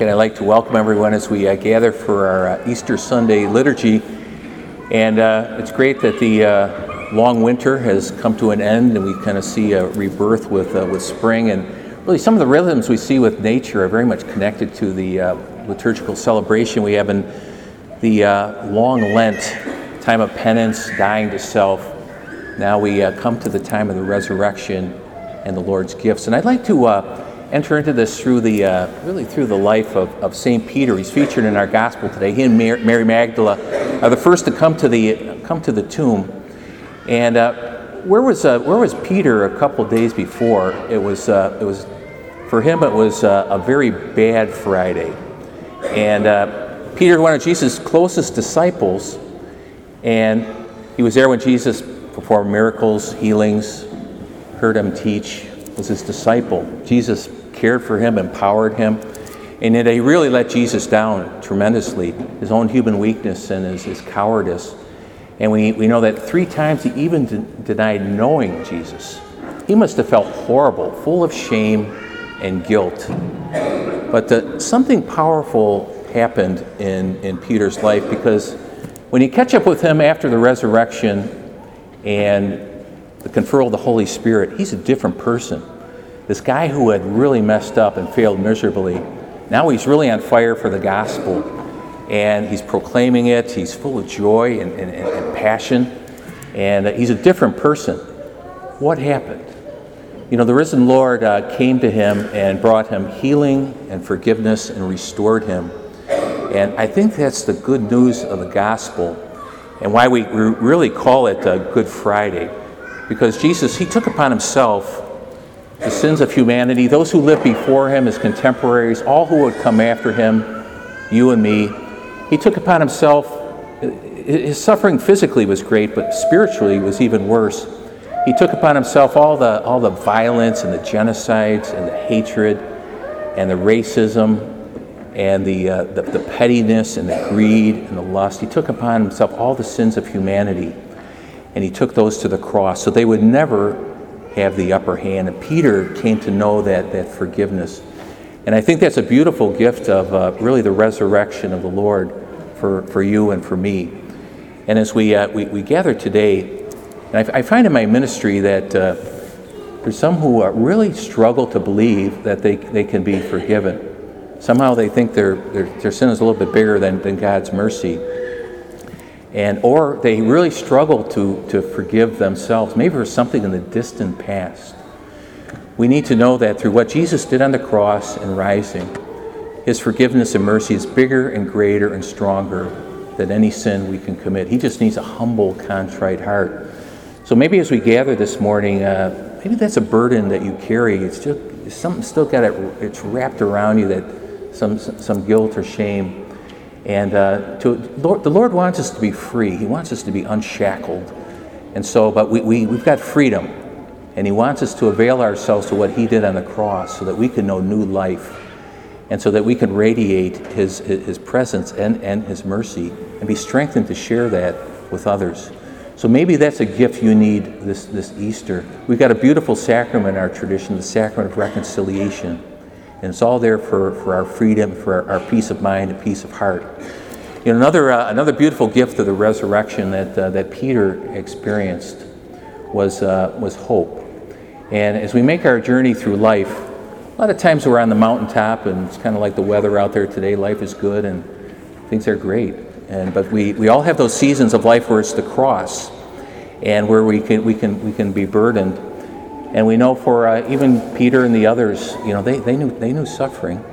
Again, I'd like to welcome everyone as we uh, gather for our uh, Easter Sunday liturgy. And uh, it's great that the uh, long winter has come to an end and we kind of see a rebirth with, uh, with spring. And really, some of the rhythms we see with nature are very much connected to the uh, liturgical celebration we have in the long Lent, time of penance, dying to self. Now we come to the time of the resurrection and the Lord's gifts. And I'd like to enter into this through the uh, really through the life of, of Saint Peter. He's featured in our gospel today. He and Mary Magdala are the first to come to the come to the tomb. And uh, where was uh, where was Peter a couple days before? It was uh, it was for him. It was uh, a very bad Friday, and uh, Peter, one of Jesus' closest disciples, and he was there when Jesus performed miracles, healings, heard him teach, was his disciple. Jesus cared for him, empowered him. And he really let Jesus down tremendously, his own human weakness and his, his cowardice. And we, we know that three times he even de- denied knowing Jesus. He must have felt horrible, full of shame and guilt. But the, something powerful happened in, in Peter's life because when you catch up with him after the resurrection and the conferral of the Holy Spirit, he's a different person. This guy who had really messed up and failed miserably, now he's really on fire for the gospel. And he's proclaiming it. He's full of joy and, and, and passion. And he's a different person. What happened? You know, the risen Lord uh, came to him and brought him healing and forgiveness and restored him. And I think that's the good news of the gospel and why we really call it uh, Good Friday. Because Jesus, he took upon himself the sins of humanity, those who lived before him, his contemporaries, all who would come after him, you and me. He took upon himself, his suffering physically was great, but spiritually was even worse. He took upon himself all the, all the violence and the genocides and the hatred and the racism and the, uh, the, the pettiness and the greed and the lust. He took upon himself all the sins of humanity and he took those to the cross so they would never have the upper hand. And Peter came to know that, that forgiveness. And I think that's a beautiful gift of uh, really the resurrection of the Lord for, for you and for me. And as we, uh, we, we, gather today, and I, I, find in my ministry that uh, there's some who uh, really struggle to believe that they, they can be forgiven. Somehow they think their, their, their sin is a little bit bigger than, than God's mercy and or they really struggle to, to forgive themselves, maybe for something in the distant past. We need to know that through what Jesus did on the cross and rising, his forgiveness and mercy is bigger and greater and stronger than any sin we can commit. He just needs a humble, contrite heart. So maybe as we gather this morning, uh, maybe that's a burden that you carry. It's just something still got it, it's wrapped around you that some some guilt or shame. And uh, to, Lord, the Lord wants us to be free. He wants us to be unshackled. And so, but we, we, we've got freedom. And He wants us to avail ourselves to what He did on the cross so that we can know new life and so that we can radiate His, his presence and, and His mercy and be strengthened to share that with others. So maybe that's a gift you need this, this Easter. We've got a beautiful sacrament in our tradition, the sacrament of reconciliation. And it's all there for, for our freedom, for our, our peace of mind and peace of heart. You know, another, uh, another beautiful gift of the resurrection that, uh, that Peter experienced was, uh, was hope. And as we make our journey through life, a lot of times we're on the mountaintop and it's kind of like the weather out there today. Life is good and things are great. And, but we, we all have those seasons of life where it's the cross and where we can, we can, we can be burdened and we know for uh, even Peter and the others, you know, they, they, knew, they knew suffering.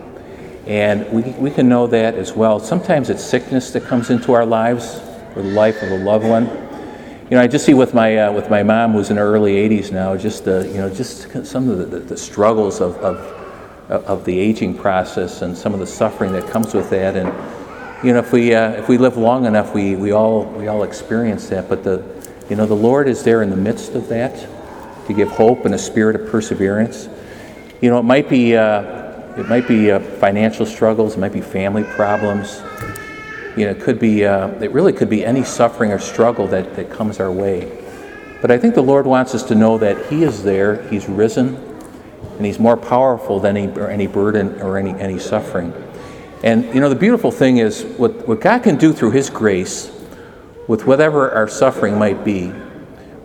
And we, we can know that as well. Sometimes it's sickness that comes into our lives or the life of a loved one. You know, I just see with my, uh, with my mom, who's in her early 80s now, just, you know, just some of the, the struggles of, of, of the aging process and some of the suffering that comes with that. And, you know, if we, uh, if we live long enough, we, we, all, we all experience that. But the, you know, the Lord is there in the midst of that to give hope and a spirit of perseverance. You know, it might be, uh, it might be uh, financial struggles, it might be family problems. You know, it could be, uh, it really could be any suffering or struggle that, that comes our way. But I think the Lord wants us to know that He is there, He's risen, and He's more powerful than any, any burden or any, any suffering. And you know, the beautiful thing is what, what God can do through His grace, with whatever our suffering might be,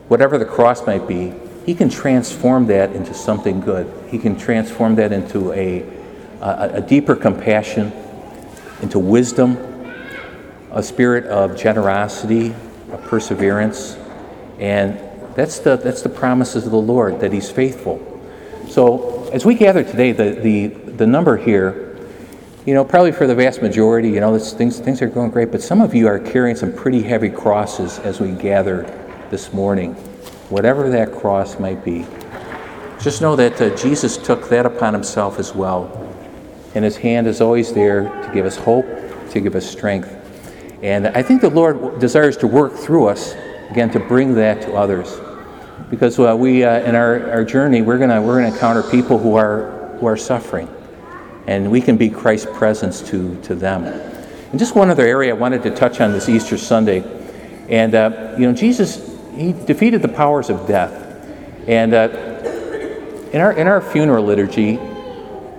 whatever the cross might be, He can transform that into something good. He can transform that into a, a, a deeper compassion, into wisdom, a spirit of generosity, of perseverance. And that's the, that's the promises of the Lord, that He's faithful. So as we gather today, the, the, the number here, you know, probably for the vast majority, you know, this, things, things are going great, but some of you are carrying some pretty heavy crosses as we gather this morning, whatever that cross might be. Just know that uh, Jesus took that upon himself as well. And his hand is always there to give us hope, to give us strength. And I think the Lord desires to work through us, again, to bring that to others. Because uh, we, uh, in our, our journey, we're going we're gonna encounter people who are, who are suffering and we can be Christ's presence to, to them. And just one other area I wanted to touch on this Easter Sunday. And, uh, you know, Jesus, he defeated the powers of death. And uh, in, our, in our funeral liturgy,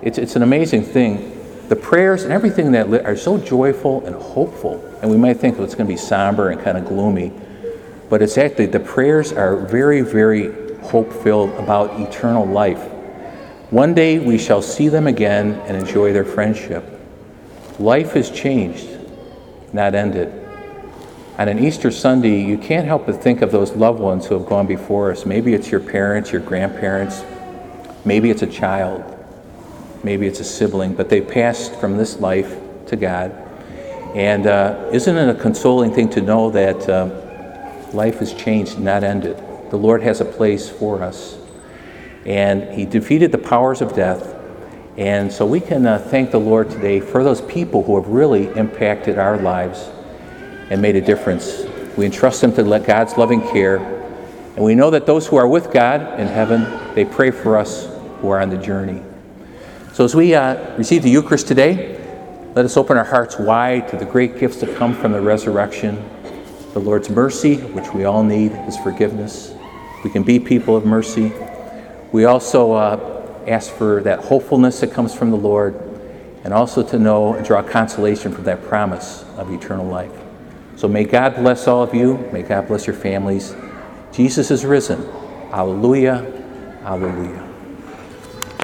it's, it's an amazing thing. The prayers and everything that are so joyful and hopeful. And we might think well, it's going to be somber and kind of gloomy. But it's actually, the prayers are very, very hope filled about eternal life one day we shall see them again and enjoy their friendship. Life has changed, not ended. On an Easter Sunday, you can't help but think of those loved ones who have gone before us. Maybe it's your parents, your grandparents, maybe it's a child, maybe it's a sibling, but they passed from this life to God. And uh, isn't it a consoling thing to know that uh, life has changed, not ended? The Lord has a place for us and he defeated the powers of death. And so we can uh, thank the Lord today for those people who have really impacted our lives and made a difference. We entrust them to let God's loving care. And we know that those who are with God in heaven, they pray for us who are on the journey. So as we uh, receive the Eucharist today, let us open our hearts wide to the great gifts that come from the resurrection, the Lord's mercy, which we all need, His forgiveness. We can be people of mercy. We also uh, ask for that hopefulness that comes from the Lord and also to know and draw consolation from that promise of eternal life. So may God bless all of you. May God bless your families. Jesus is risen. Alleluia. Alleluia.